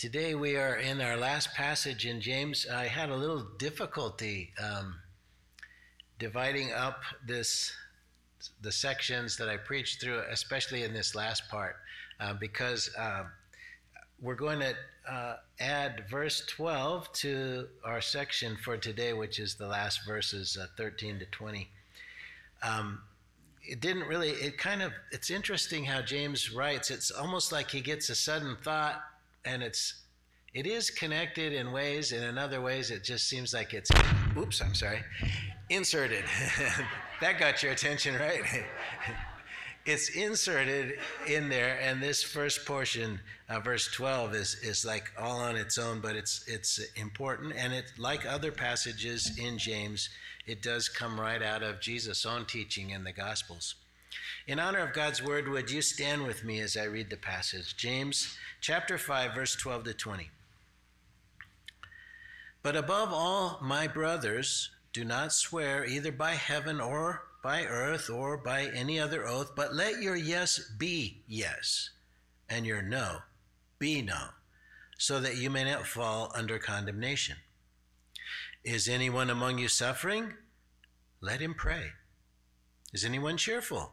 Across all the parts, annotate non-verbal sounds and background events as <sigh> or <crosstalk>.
Today we are in our last passage in James. I had a little difficulty um, dividing up this the sections that I preached through, especially in this last part, uh, because uh, we're going to uh, add verse 12 to our section for today, which is the last verses uh, 13 to 20. Um, it didn't really, it kind of, it's interesting how James writes. It's almost like he gets a sudden thought and it's it is connected in ways and in other ways it just seems like it's oops i'm sorry inserted. <laughs> That got your attention right? <laughs> It's inserted in there and this first portion uh, verse 12 is is like all on its own but it's it's important and it like other passages in james it does come right out of jesus own teaching in the gospels in honor of god's word would you stand with me as i read the passage james chapter 5, verse 12 to 20. But above all, my brothers, do not swear either by heaven or by earth or by any other oath, but let your yes be yes, and your no be no, so that you may not fall under condemnation. Is anyone among you suffering? Let him pray. Is anyone cheerful?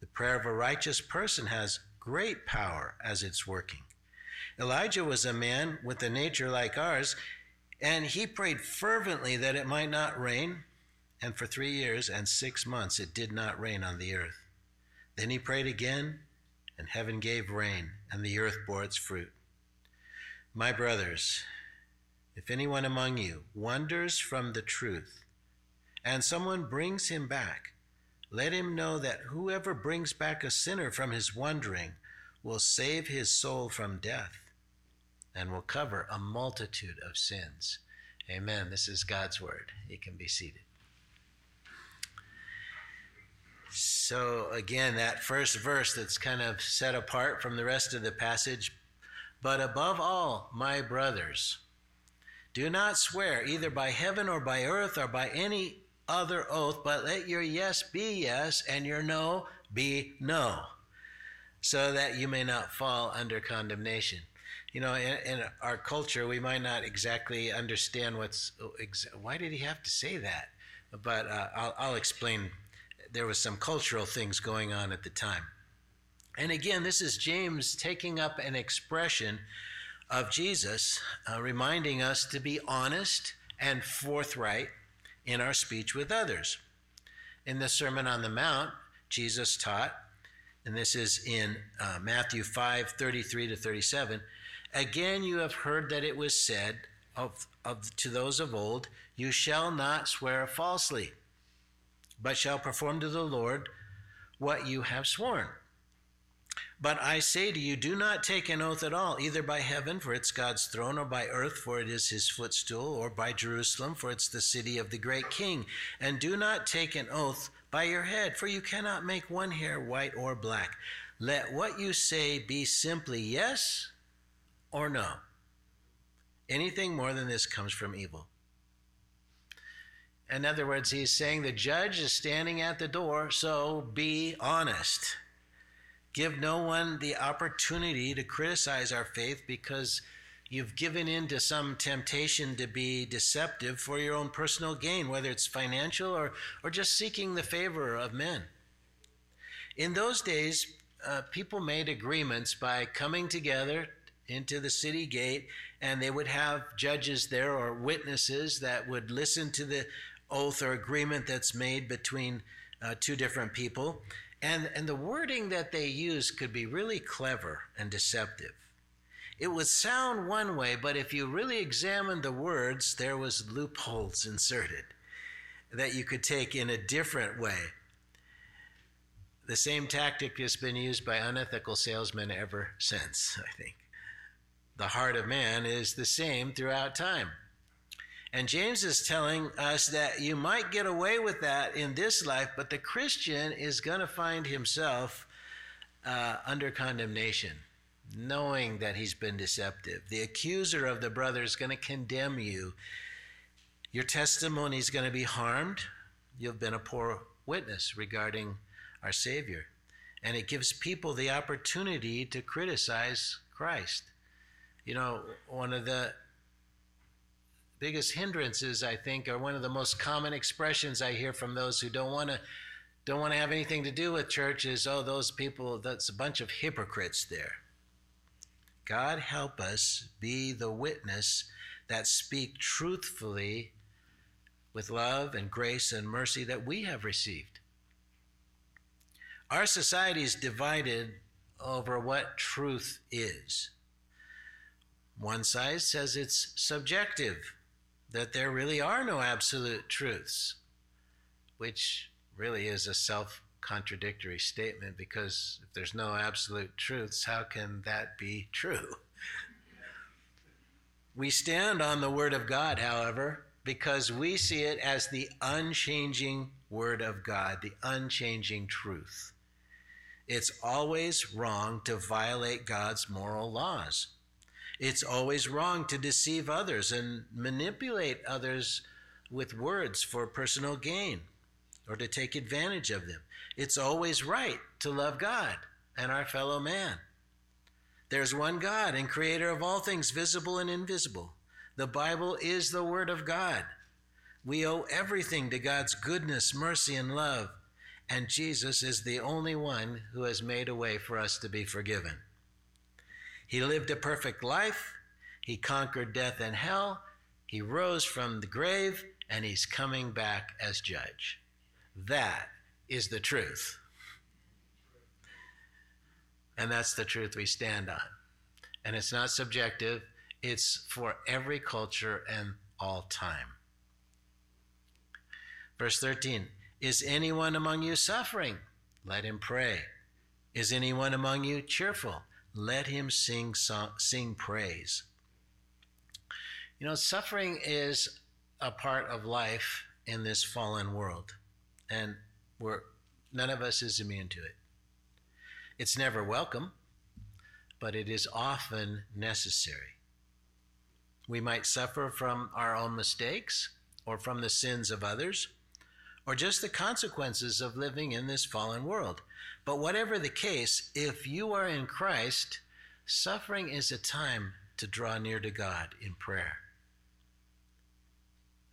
The prayer of a righteous person has great power as it's working. Elijah was a man with a nature like ours, and he prayed fervently that it might not rain. And for three years and six months it did not rain on the earth. Then he prayed again, and heaven gave rain, and the earth bore its fruit. My brothers, if anyone among you wanders from the truth, and someone brings him back, let him know that whoever brings back a sinner from his wandering will save his soul from death and will cover a multitude of sins. Amen. This is God's word. You can be seated. So, again, that first verse that's kind of set apart from the rest of the passage. But above all, my brothers, do not swear either by heaven or by earth or by any other oath, but let your yes be yes and your no be no, so that you may not fall under condemnation you know, in, in, our culture, we might not exactly understand what's. Why did he have to say that? But uh, I'll, I'll explain. There was some cultural things going on at the time. And again, this is James taking up an expression of Jesus, uh, reminding us to be honest and forthright in our speech with others. In the Sermon on the Mount, Jesus taught, and this is in uh, Matthew 5 33 to 37 Again, you have heard that it was said of, of, to those of old, You shall not swear falsely, but shall perform to the Lord what you have sworn. But I say to you, do not take an oath at all, either by heaven, for it's God's throne, or by earth, for it is his footstool, or by Jerusalem, for it's the city of the great king. And do not take an oath by your head, for you cannot make one hair white or black. Let what you say be simply yes or no. Anything more than this comes from evil. In other words, he's saying the judge is standing at the door, so be honest. Give no one the opportunity to criticize our faith because you've given in to some temptation to be deceptive for your own personal gain, whether it's financial or, or just seeking the favor of men. In those days, uh, people made agreements by coming together into the city gate, and they would have judges there or witnesses that would listen to the oath or agreement that's made between uh, two different people. And, and the wording that they used could be really clever and deceptive. It would sound one way, but if you really examined the words, there was loopholes inserted that you could take in a different way. The same tactic has been used by unethical salesmen ever since, I think. the heart of man is the same throughout time. And James is telling us that you might get away with that in this life, but the Christian is going to find himself uh, under condemnation, knowing that he's been deceptive. The accuser of the brother is going to condemn you. Your testimony is going to be harmed. You've been a poor witness regarding our Savior. And it gives people the opportunity to criticize Christ. You know, one of the biggest hindrances, I think, are one of the most common expressions I hear from those who don't want to don't want to have anything to do with church is, oh, those people, that's a bunch of hypocrites there. God help us be the witness that speak truthfully with love and grace and mercy that we have received. Our society is divided over what truth is. One side says it's subjective that there really are no absolute truths, which really is a self contradictory statement because if there's no absolute truths, how can that be true? We stand on the Word of God, however, because we see it as the unchanging Word of God, the unchanging truth. It's always wrong to violate God's moral laws. It's always wrong to deceive others and manipulate others with words for personal gain or to take advantage of them. It's always right to love God and our fellow man. There's one God and creator of all things, visible and invisible. The Bible is the Word of God. We owe everything to God's goodness, mercy, and love, and Jesus is the only one who has made a way for us to be forgiven. He lived a perfect life. He conquered death and hell. He rose from the grave, and he's coming back as judge. That is the truth. And that's the truth we stand on. And it's not subjective, it's for every culture and all time. Verse 13 Is anyone among you suffering? Let him pray. Is anyone among you cheerful? Let him sing song, sing praise. You know, suffering is a part of life in this fallen world, and we're none of us is immune to it. It's never welcome, but it is often necessary. We might suffer from our own mistakes or from the sins of others or just the consequences of living in this fallen world. But whatever the case, if you are in Christ, suffering is a time to draw near to God in prayer.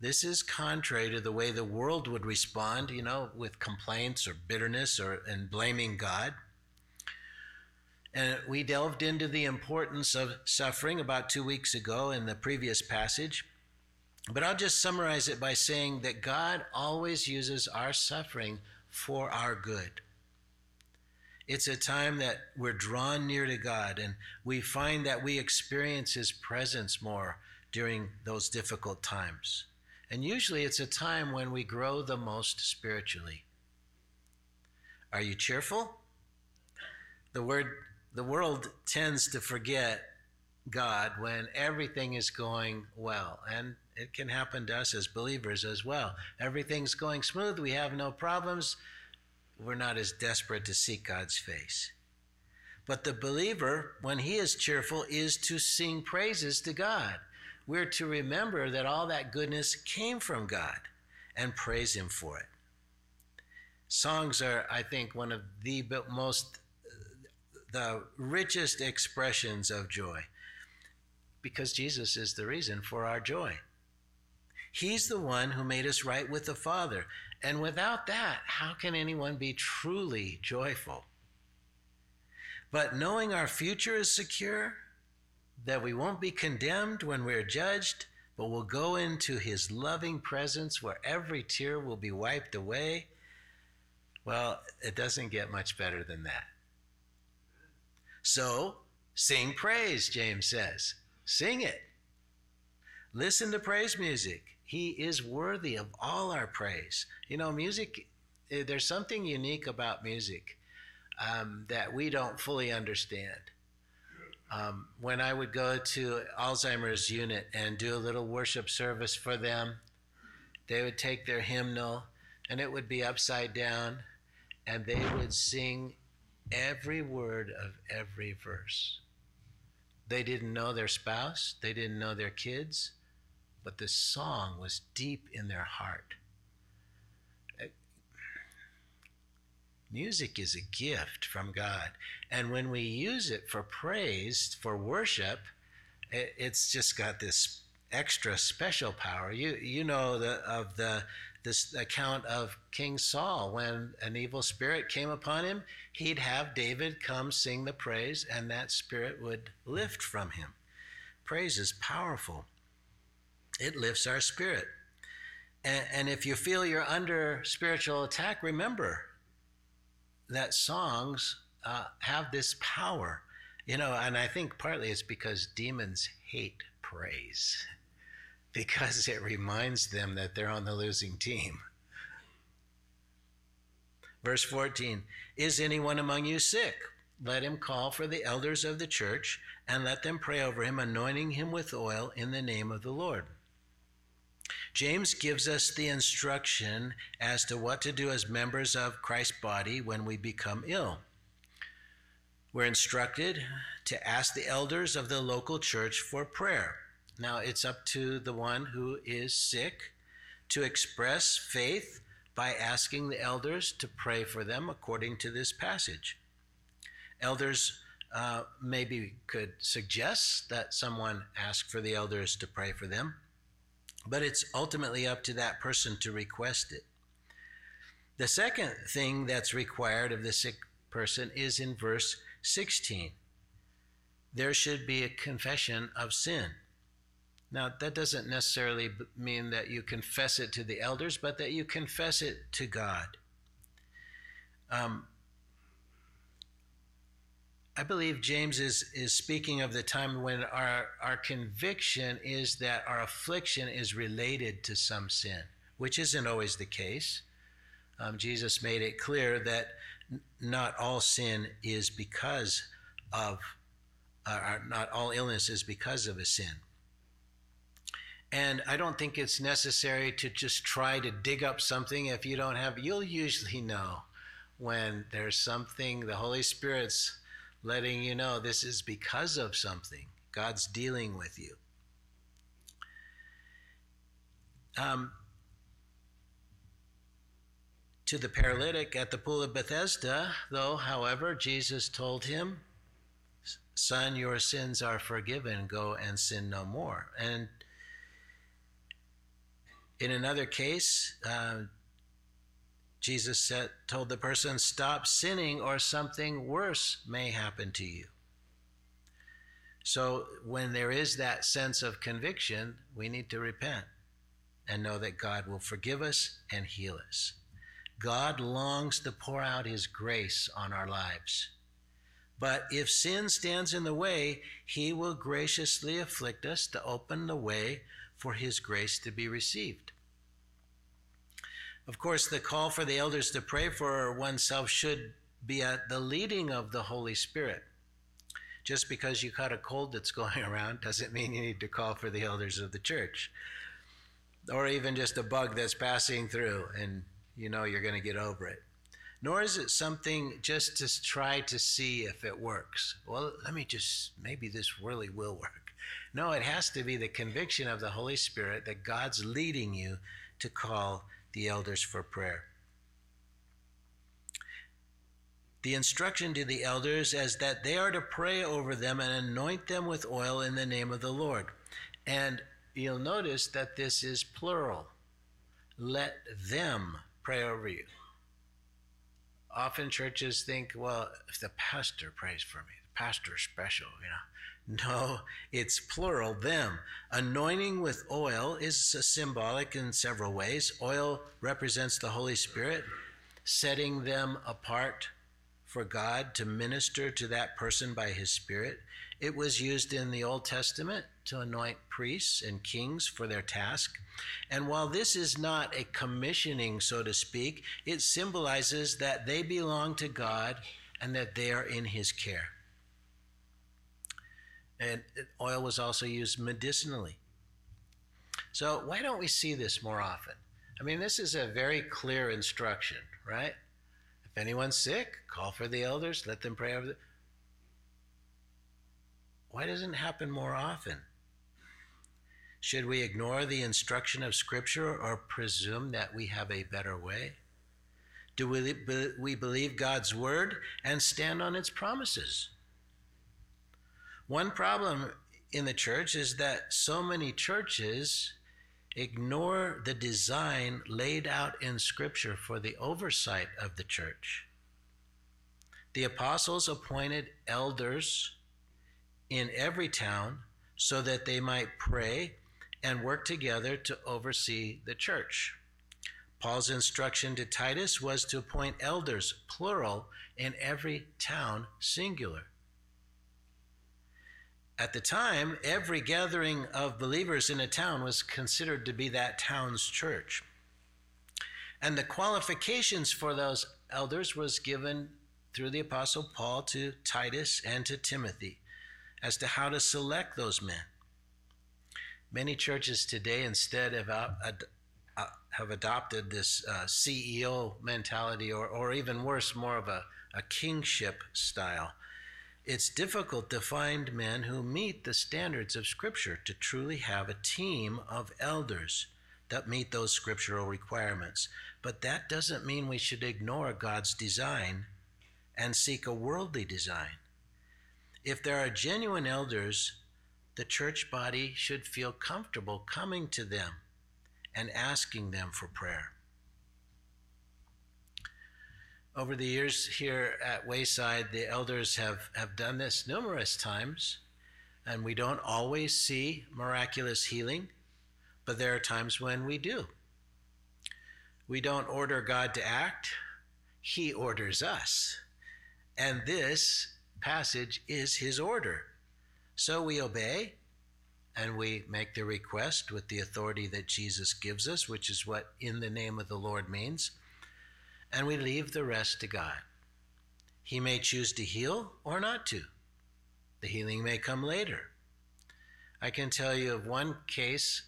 This is contrary to the way the world would respond, you know, with complaints or bitterness or and blaming God. And we delved into the importance of suffering about two weeks ago in the previous passage. But I'll just summarize it by saying that God always uses our suffering for our good. It's a time that we're drawn near to God and we find that we experience His presence more during those difficult times. And usually it's a time when we grow the most spiritually. Are you cheerful? The word the world tends to forget God when everything is going well. And it can happen to us as believers as well. Everything's going smooth, we have no problems, we're not as desperate to seek God's face. But the believer, when he is cheerful, is to sing praises to God. We're to remember that all that goodness came from God and praise Him for it. Songs are, I think, one of the most, the richest expressions of joy because Jesus is the reason for our joy. He's the one who made us right with the Father. And without that, how can anyone be truly joyful? But knowing our future is secure, that we won't be condemned when we're judged, but will go into his loving presence where every tear will be wiped away, well, it doesn't get much better than that. So, sing praise, James says. Sing it. Listen to praise music. He is worthy of all our praise. You know, music, eh, there's something unique about music um, that we don't fully understand. Um, when I would go to Alzheimer's unit and do a little worship service for them, they would take their hymnal and it would be upside down and they would sing every word of every verse. They didn't know their spouse, they didn't know their kids, but the song was deep in their heart. Uh, music is a gift from God. And when we use it for praise, for worship, it's just got this extra special power. You you know the of the this account of King Saul when an evil spirit came upon him, he'd have David come sing the praise and that spirit would lift from him. Praise is powerful. It lifts our spirit. And, and if you feel you're under spiritual attack, remember that songs uh, have this power. You know, and I think partly it's because demons hate praise, <laughs> because it reminds them that they're on the losing team. Verse 14 Is anyone among you sick? Let him call for the elders of the church and let them pray over him, anointing him with oil in the name of the Lord. James gives us the instruction as to what to do as members of Christ's body when we become ill. We're instructed to ask the elders of the local church for prayer. Now, it's up to the one who is sick to express faith by asking the elders to pray for them according to this passage. Elders uh, maybe could suggest that someone ask for the elders to pray for them. But it's ultimately up to that person to request it. The second thing that's required of the sick person is in verse 16. There should be a confession of sin. Now, that doesn't necessarily mean that you confess it to the elders, but that you confess it to God. Um, I believe James is, is speaking of the time when our, our conviction is that our affliction is related to some sin, which isn't always the case. Um, Jesus made it clear that n- not all sin is because of, uh, not all illness is because of a sin. And I don't think it's necessary to just try to dig up something if you don't have, you'll usually know when there's something the Holy Spirit's letting you know this is because of something. God's dealing with you. Um, to the paralytic at the pool of Bethesda, though, however, Jesus told him, Son, your sins are forgiven. Go and sin no more. And in another case, uh, Jesus said, told the person, Stop sinning, or something worse may happen to you. So, when there is that sense of conviction, we need to repent and know that God will forgive us and heal us. God longs to pour out His grace on our lives. But if sin stands in the way, He will graciously afflict us to open the way for His grace to be received. Of course, the call for the elders to pray for oneself should be at the leading of the Holy Spirit. Just because you caught a cold that's <laughs> going around doesn't mean you need to call for the elders of the church. Or even just a bug that's passing through and you know you're going to get over it. Nor is it something just to try to see if it works. Well, let me just, maybe this really will work. No, it has to be the conviction of the Holy Spirit that God's leading you to call the elders for prayer. The instruction to the elders is that they are to pray over them and anoint them with oil in the name of the Lord. And you'll notice that this is plural. Let them pray over you. Often churches think, well, if the pastor prays for me, the pastor's special, you know. No, it's plural, them. Anointing with oil is symbolic in several ways. Oil represents the Holy Spirit, setting them apart for God to minister to that person by His Spirit. It was used in the Old Testament to anoint priests and kings for their task. And while this is not a commissioning, so to speak, it symbolizes that they belong to God and that they are in His care. And oil was also used medicinally. So, why don't we see this more often? I mean, this is a very clear instruction, right? If anyone's sick, call for the elders, let them pray over the. Why doesn't it happen more often? Should we ignore the instruction of Scripture or presume that we have a better way? Do we, we believe God's word and stand on its promises? One problem in the church is that so many churches ignore the design laid out in Scripture for the oversight of the church. The apostles appointed elders in every town so that they might pray and work together to oversee the church. Paul's instruction to Titus was to appoint elders, plural, in every town, singular. At the time, every gathering of believers in a town was considered to be that town's church. And the qualifications for those elders was given through the apostle Paul to Titus and to Timothy as to how to select those men. Many churches today instead have, uh, have adopted this uh, CEO mentality, or, or even worse, more of a, a kingship style it's difficult to find men who meet the standards of Scripture to truly have a team of elders that meet those scriptural requirements. But that doesn't mean we should ignore God's design and seek a worldly design. If there are genuine elders, the church body should feel comfortable coming to them and asking them for prayer. Over the years here at Wayside, the elders have, have done this numerous times, and we don't always see miraculous healing, but there are times when we do. We don't order God to act, He orders us. And this passage is His order. So we obey and we make the request with the authority that Jesus gives us, which is what in the name of the Lord means and we leave the rest to God. He may choose to heal or not to. The healing may come later. I can tell you of one case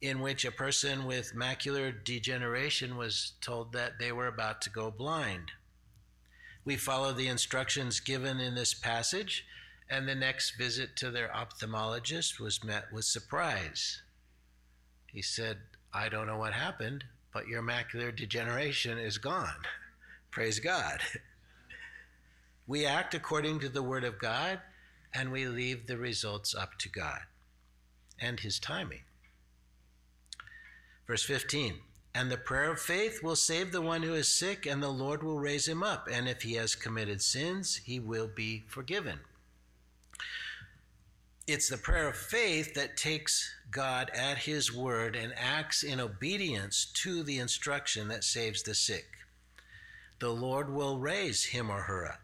in which a person with macular degeneration was told that they were about to go blind. We follow the instructions given in this passage, and the next visit to their ophthalmologist was met with surprise. He said, I don't know what happened, but your macular degeneration is gone. Praise God. We act according to the Word of God and we leave the results up to God and His timing. Verse 15 And the prayer of faith will save the one who is sick, and the Lord will raise him up. And if he has committed sins, he will be forgiven. It's the prayer of faith that takes God at his word and acts in obedience to the instruction that saves the sick. The Lord will raise him or her up.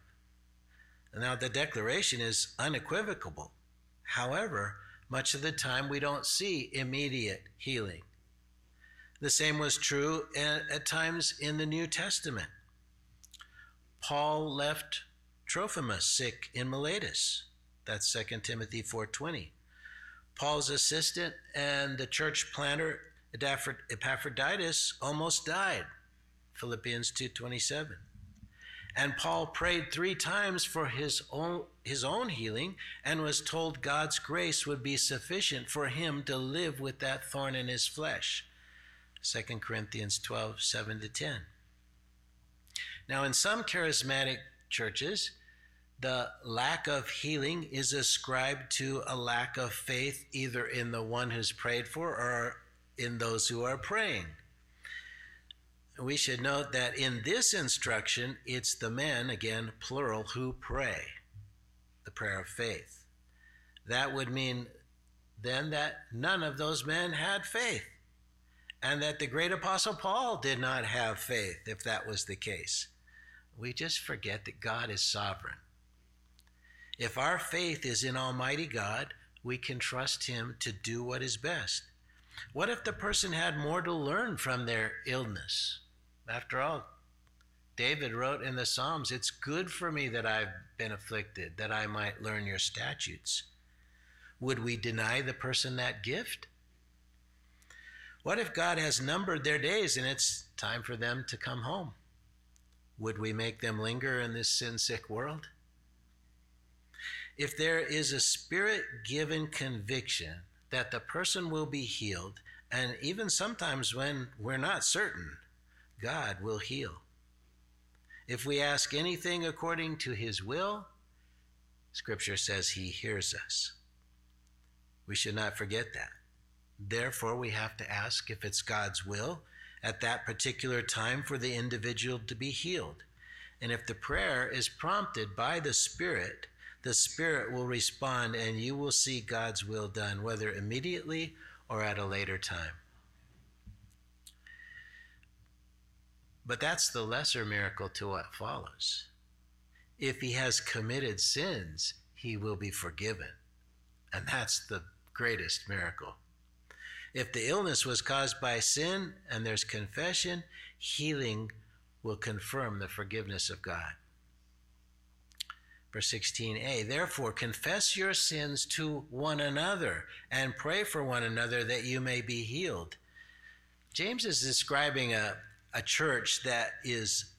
Now, the declaration is unequivocal. However, much of the time we don't see immediate healing. The same was true at, times in the New Testament. Paul left Trophimus sick in Miletus. That's 2 Timothy 4.20. Paul's assistant and the church planter Epaphroditus almost died. Philippians 2.27. And Paul prayed three times for his own, his own healing and was told God's grace would be sufficient for him to live with that thorn in his flesh. 2 Corinthians 12, 7 to 10. Now, in some charismatic churches, the lack of healing is ascribed to a lack of faith either in the one who's prayed for or in those who are praying. We should note that in this instruction, it's the men, again, plural, who pray the prayer of faith. That would mean then that none of those men had faith, and that the great apostle Paul did not have faith, if that was the case. We just forget that God is sovereign if our faith is in Almighty God, we can trust Him to do what is best. What if the person had more to learn from their illness? After all, David wrote in the Psalms, It's good for me that I've been afflicted, that I might learn your statutes. Would we deny the person that gift? What if God has numbered their days and it's time for them to come home? Would we make them linger in this sin sick world? If there is a spirit given conviction that the person will be healed, and even sometimes when we're not certain, God will heal. If we ask anything according to his will, Scripture says he hears us. We should not forget that. Therefore, we have to ask if it's God's will at that particular time for the individual to be healed. And if the prayer is prompted by the Spirit, the Spirit will respond and you will see God's will done, whether immediately or at a later time. But that's the lesser miracle to what follows. If he has committed sins, he will be forgiven. And that's the greatest miracle. If the illness was caused by sin and there's confession, healing will confirm the forgiveness of God. Verse 16a, therefore confess your sins to one another and pray for one another that you may be healed. James is describing a, a church that is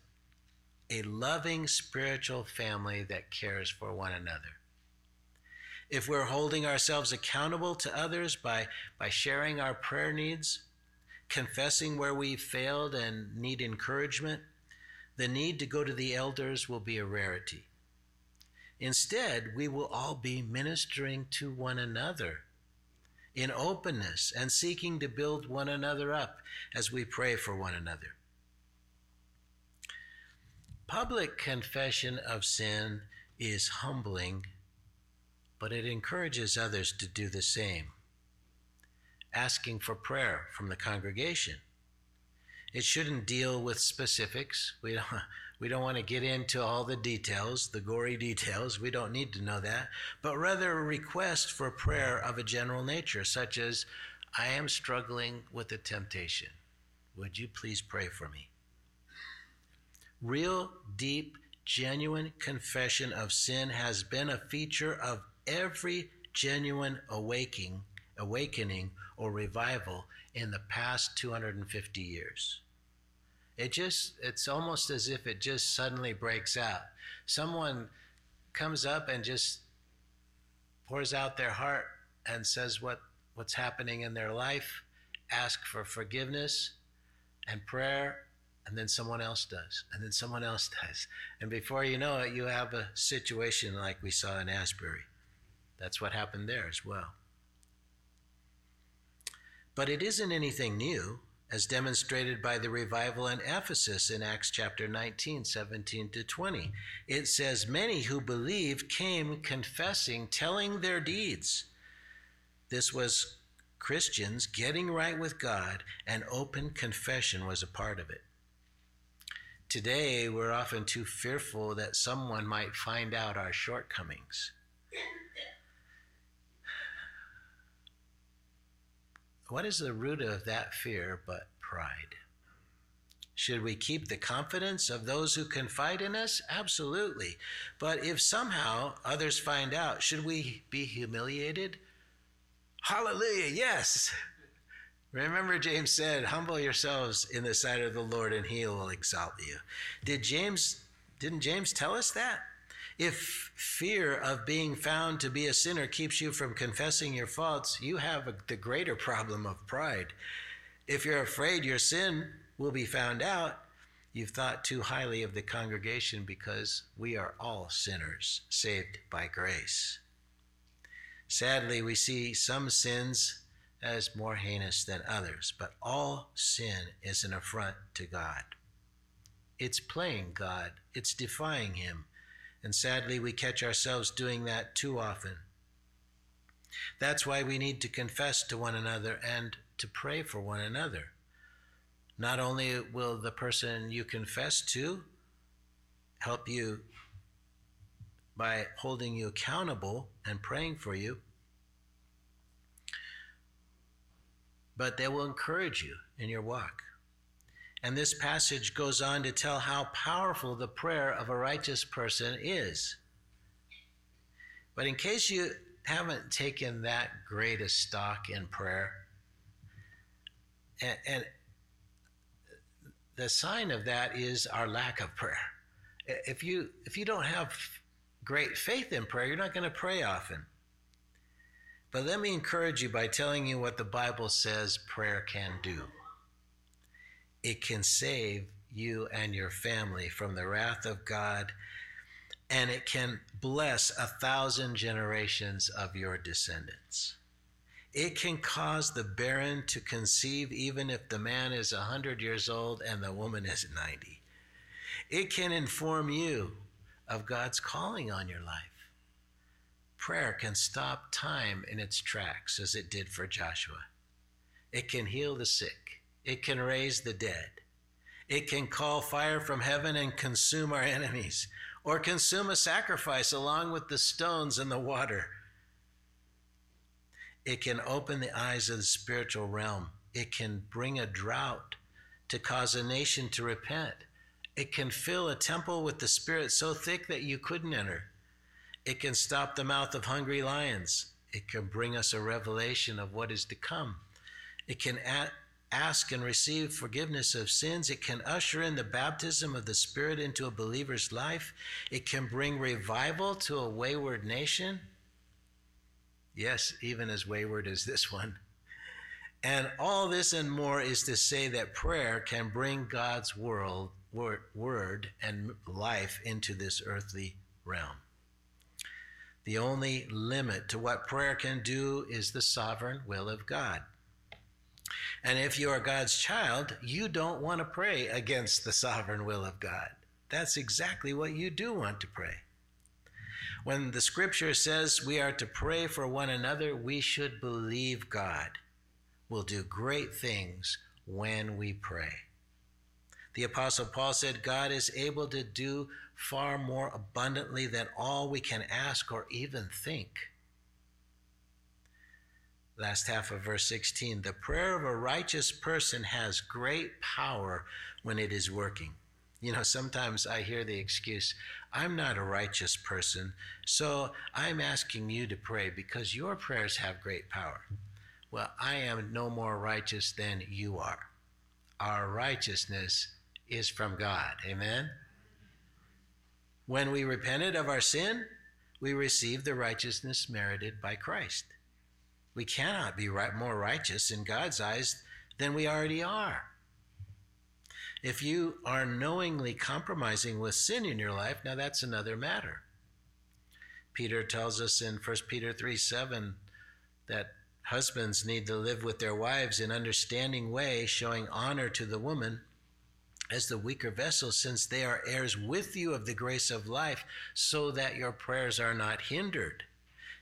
a loving spiritual family that cares for one another if we're holding ourselves accountable to others by, by sharing our prayer needs, confessing where we've failed and need encouragement, the need to go to the elders will be a rarity. Instead, we will all be ministering to one another in openness and seeking to build one another up as we pray for one another. Public confession of sin is humbling but it encourages others to do the same. Asking for prayer from the congregation. It shouldn't deal with specifics. We don't, we don't want to get into all the details, the gory details. We don't need to know that. But rather a request for prayer of a general nature, such as, I am struggling with a temptation. Would you please pray for me? Real, deep, genuine confession of sin has been a feature of every genuine awakening, awakening or revival in the past 250 years. It just, it's almost as if it just suddenly breaks out. Someone comes up and just pours out their heart and says what, what's happening in their life, ask for forgiveness and prayer, and then someone else does, and then someone else <laughs> does. And before you know it, you have a situation like we saw in Asbury. That's what happened there as well. But it isn't anything new, as demonstrated by the revival in Ephesus in Acts chapter 19, 17 to 20. It says, Many who believed came confessing, telling their deeds. This was Christians getting right with God, and open confession was a part of it. Today, we're often too fearful that someone might find out our shortcomings. What is the root of that fear but pride? Should we keep the confidence of those who confide in us? Absolutely. But if somehow others find out, should we be humiliated? Hallelujah, yes. Remember, James said, Humble yourselves in the sight of the Lord, and he will exalt you. Did James, didn't James tell us that? If fear of being found to be a sinner keeps you from confessing your faults, you have a, the greater problem of pride. If you're afraid your sin will be found out, you've thought too highly of the congregation because we are all sinners saved by grace. Sadly, we see some sins as more heinous than others, but all sin is an affront to God. It's playing God, it's defying Him, and sadly, we catch ourselves doing that too often. That's why we need to confess to one another and to pray for one another. Not only will the person you confess to help you by holding you accountable and praying for you, but they will encourage you in your walk. And this passage goes on to tell how powerful the prayer of a righteous person is. But in case you haven't taken that great a stock in prayer, and, and the sign of that is our lack of prayer. If you if you don't have great faith in prayer, you're not going to pray often. But let me encourage you by telling you what the Bible says prayer can do. It can save you and your family from the wrath of God, and it can bless a thousand generations of your descendants. It can cause the barren to conceive even if the man is 100 years old and the woman is 90. It can inform you of God's calling on your life. Prayer can stop time in its tracks as it did for Joshua. It can heal the sick. It can raise the dead. It can call fire from heaven and consume our enemies, or consume a sacrifice along with the stones and the water. It can open the eyes of the spiritual realm. It can bring a drought to cause a nation to repent. It can fill a temple with the Spirit so thick that you couldn't enter. It can stop the mouth of hungry lions. It can bring us a revelation of what is to come. It can ask and receive forgiveness of sins. It can usher in the baptism of the Spirit into a believer's life. It can bring revival to a wayward nation. Yes, even as wayward as this one. And all this and more is to say that prayer can bring God's world, word, word and life into this earthly realm. The only limit to what prayer can do is the sovereign will of God. And if you are God's child, you don't want to pray against the sovereign will of God. That's exactly what you do want to pray. When the scripture says we are to pray for one another, we should believe God will do great things when we pray. The Apostle Paul said, God is able to do far more abundantly than all we can ask or even think last half of verse 16 the prayer of a righteous person has great power when it is working. You know, sometimes I hear the excuse, I'm not a righteous person, so I'm asking you to pray because your prayers have great power. Well, I am no more righteous than you are. Our righteousness is from God. Amen? When we repented of our sin, we received the righteousness merited by Christ. We cannot be right, more righteous in God's eyes than we already are. If you are knowingly compromising with sin in your life, now that's another matter. Peter tells us in 1 Peter 3 7 that husbands need to live with their wives in understanding way, showing honor to the woman as the weaker vessel, since they are heirs with you of the grace of life, so that your prayers are not hindered.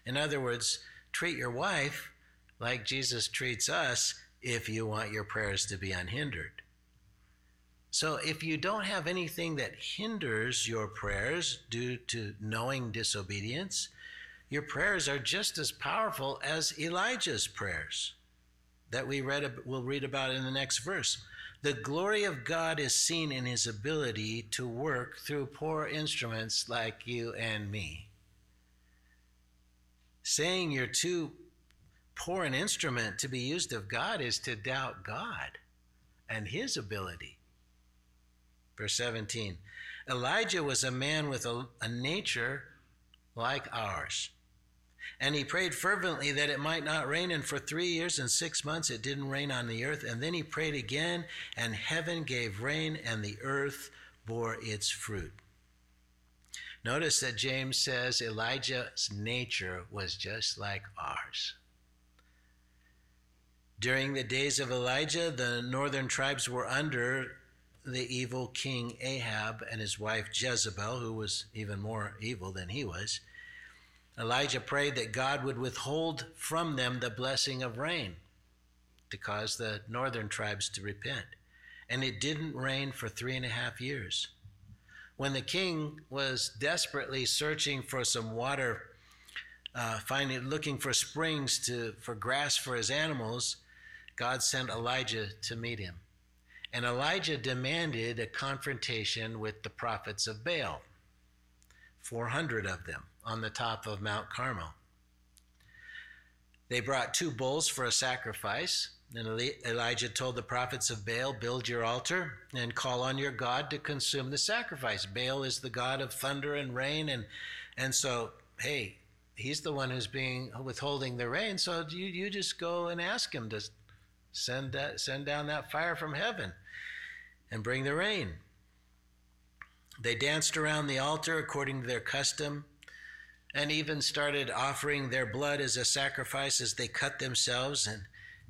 In other words, treat your wife like Jesus treats us if you want your prayers to be unhindered. So, if you don't have anything that hinders your prayers due to knowing disobedience, your prayers are just as powerful as Elijah's prayers that we read we'll read about in the next verse. The glory of God is seen in his ability to work through poor instruments like you and me saying you're too poor an instrument to be used of God is to doubt God and his ability. Verse 17 Elijah was a man with a, a, nature like ours. And he prayed fervently that it might not rain. And for three years and six months it didn't rain on the earth. And then he prayed again, and heaven gave rain, and the earth bore its fruit. Notice that James says Elijah's nature was just like ours. During the days of Elijah, the northern tribes were under the evil king Ahab and his wife Jezebel, who was even more evil than he was. Elijah prayed that God would withhold from them the blessing of rain to cause the northern tribes to repent. And it didn't rain for three and a half years when the king was desperately searching for some water, uh, finding looking for springs to for grass for his animals, God sent Elijah to meet him. And Elijah demanded a confrontation with the prophets of Baal, 400 of them on the top of Mount Carmel. They brought two bulls for a sacrifice. And Elijah told the prophets of Baal, Build your altar and call on your God to consume the sacrifice. Baal is the God of thunder and rain. And, and so, hey, he's the one who's being withholding the rain. So you, you just go and ask him to send, that, send down that fire from heaven and bring the rain. They danced around the altar according to their custom and even started offering their blood as a sacrifice as they cut themselves. And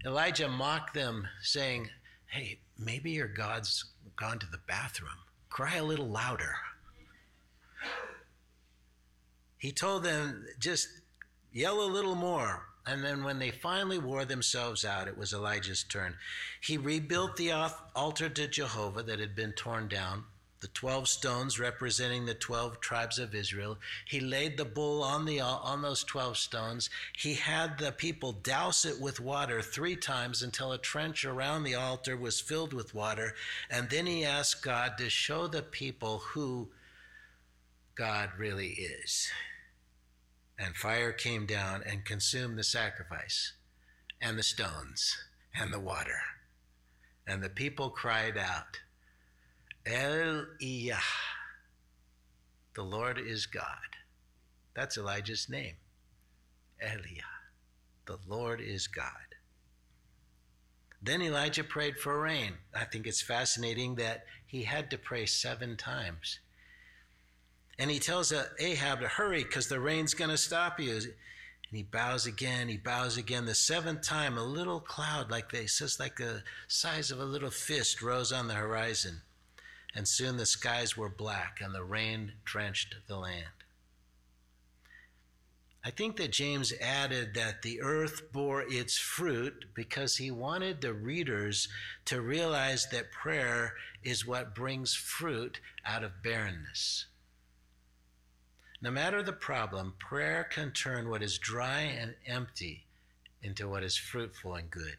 Elijah mocked them, saying, Hey, maybe your God's gone to the bathroom. Cry a little louder. He told them, just yell a little more. And then when they finally wore themselves out, it was Elijah's turn. He rebuilt the altar to Jehovah that had been torn down the 12 stones representing the 12 tribes of Israel. He laid the bull on the on those 12 stones. He had the people douse it with water 3 times until a trench around the altar was filled with water, and then he asked God to show the people who God really is. And fire came down and consumed the sacrifice and the stones and the water. And the people cried out, El Iyah. The Lord is God. That's Elijah's name. Eliah. The Lord is God. Then Elijah prayed for rain. I think it's fascinating that he had to pray seven times. And he tells uh, Ahab to hurry because the rain's going to stop you. And he bows again, he bows again. The seventh time, a little cloud, like they says, like the size of a little fist, rose on the horizon and soon the skies were black and the rain drenched the land. I think that James added that the earth bore its fruit because he wanted the readers to realize that prayer is what brings fruit out of barrenness. No matter the problem, prayer can turn what is dry and empty into what is fruitful and good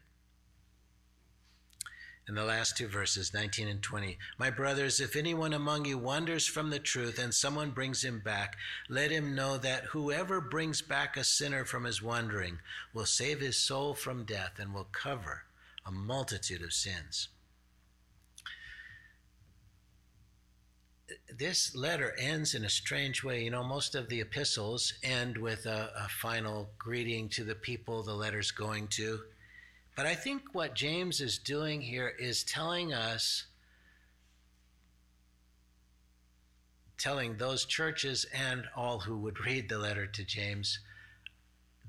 in the last two verses, 19 and 20. My brothers, if anyone among you wanders from the truth and someone brings him back, let him know that whoever brings back a sinner from his wandering will save his soul from death and will cover a multitude of sins. This letter ends in a strange way. You know, most of the epistles end with a, a final greeting to the people the letter's going to. But I think what James is doing here is telling us, telling those churches and all who would read the letter to James,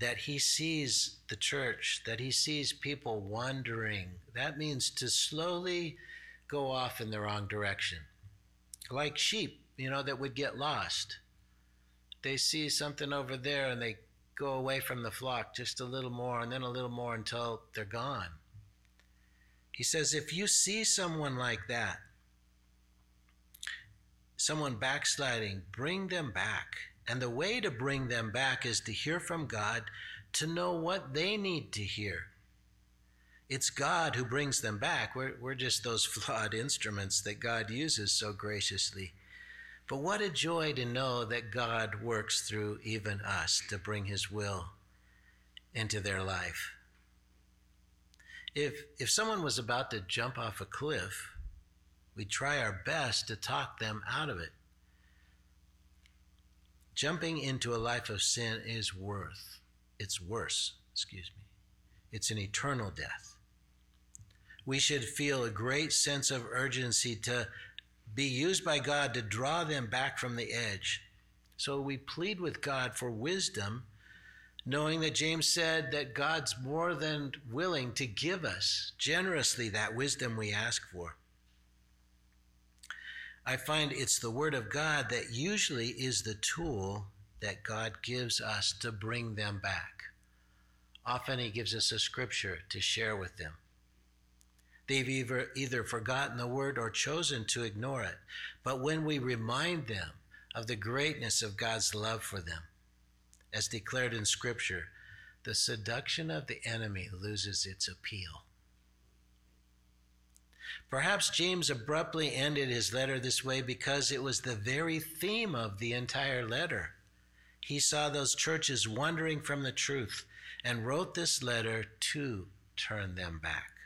that he sees the church, that he sees people wandering. That means to slowly go off in the wrong direction. Like sheep, you know, that would get lost. They see something over there and they go away from the flock just a little more and then a little more until they're gone. He says, if you see someone like that, someone backsliding, bring them back. And the way to bring them back is to hear from God, to know what they need to hear. It's God who brings them back. We're, we're just those <laughs> flawed instruments that God uses so graciously. But what a joy to know that God works through even us to bring his will into their life. If, if someone was about to jump off a cliff, we'd try our best to talk them out of it. Jumping into a life of sin is worth, it's worse, excuse me. It's an eternal death. We should feel a great sense of urgency to be used by God to draw them back from the edge. So we plead with God for wisdom, knowing that James said that God's more than willing to give us generously that wisdom we ask for. I find it's the Word of God that usually is the tool that God gives us to bring them back. Often He gives us a scripture to share with them. They've either, either forgotten the word or chosen to ignore it. But when we remind them of the greatness of God's love for them, as declared in Scripture, the seduction of the enemy loses its appeal. Perhaps James abruptly ended his letter this way because it was the very theme of the entire letter. He saw those churches wandering from the truth and wrote this letter to turn them back.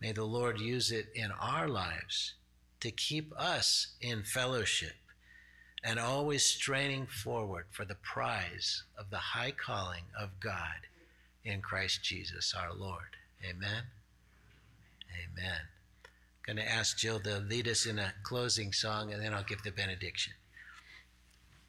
May the Lord use it in our lives to keep us in fellowship and always straining forward for the prize of the high calling of God in Christ Jesus our Lord. Amen. Amen. I'm going to ask Jill to lead us in a closing song and then I'll give the benediction.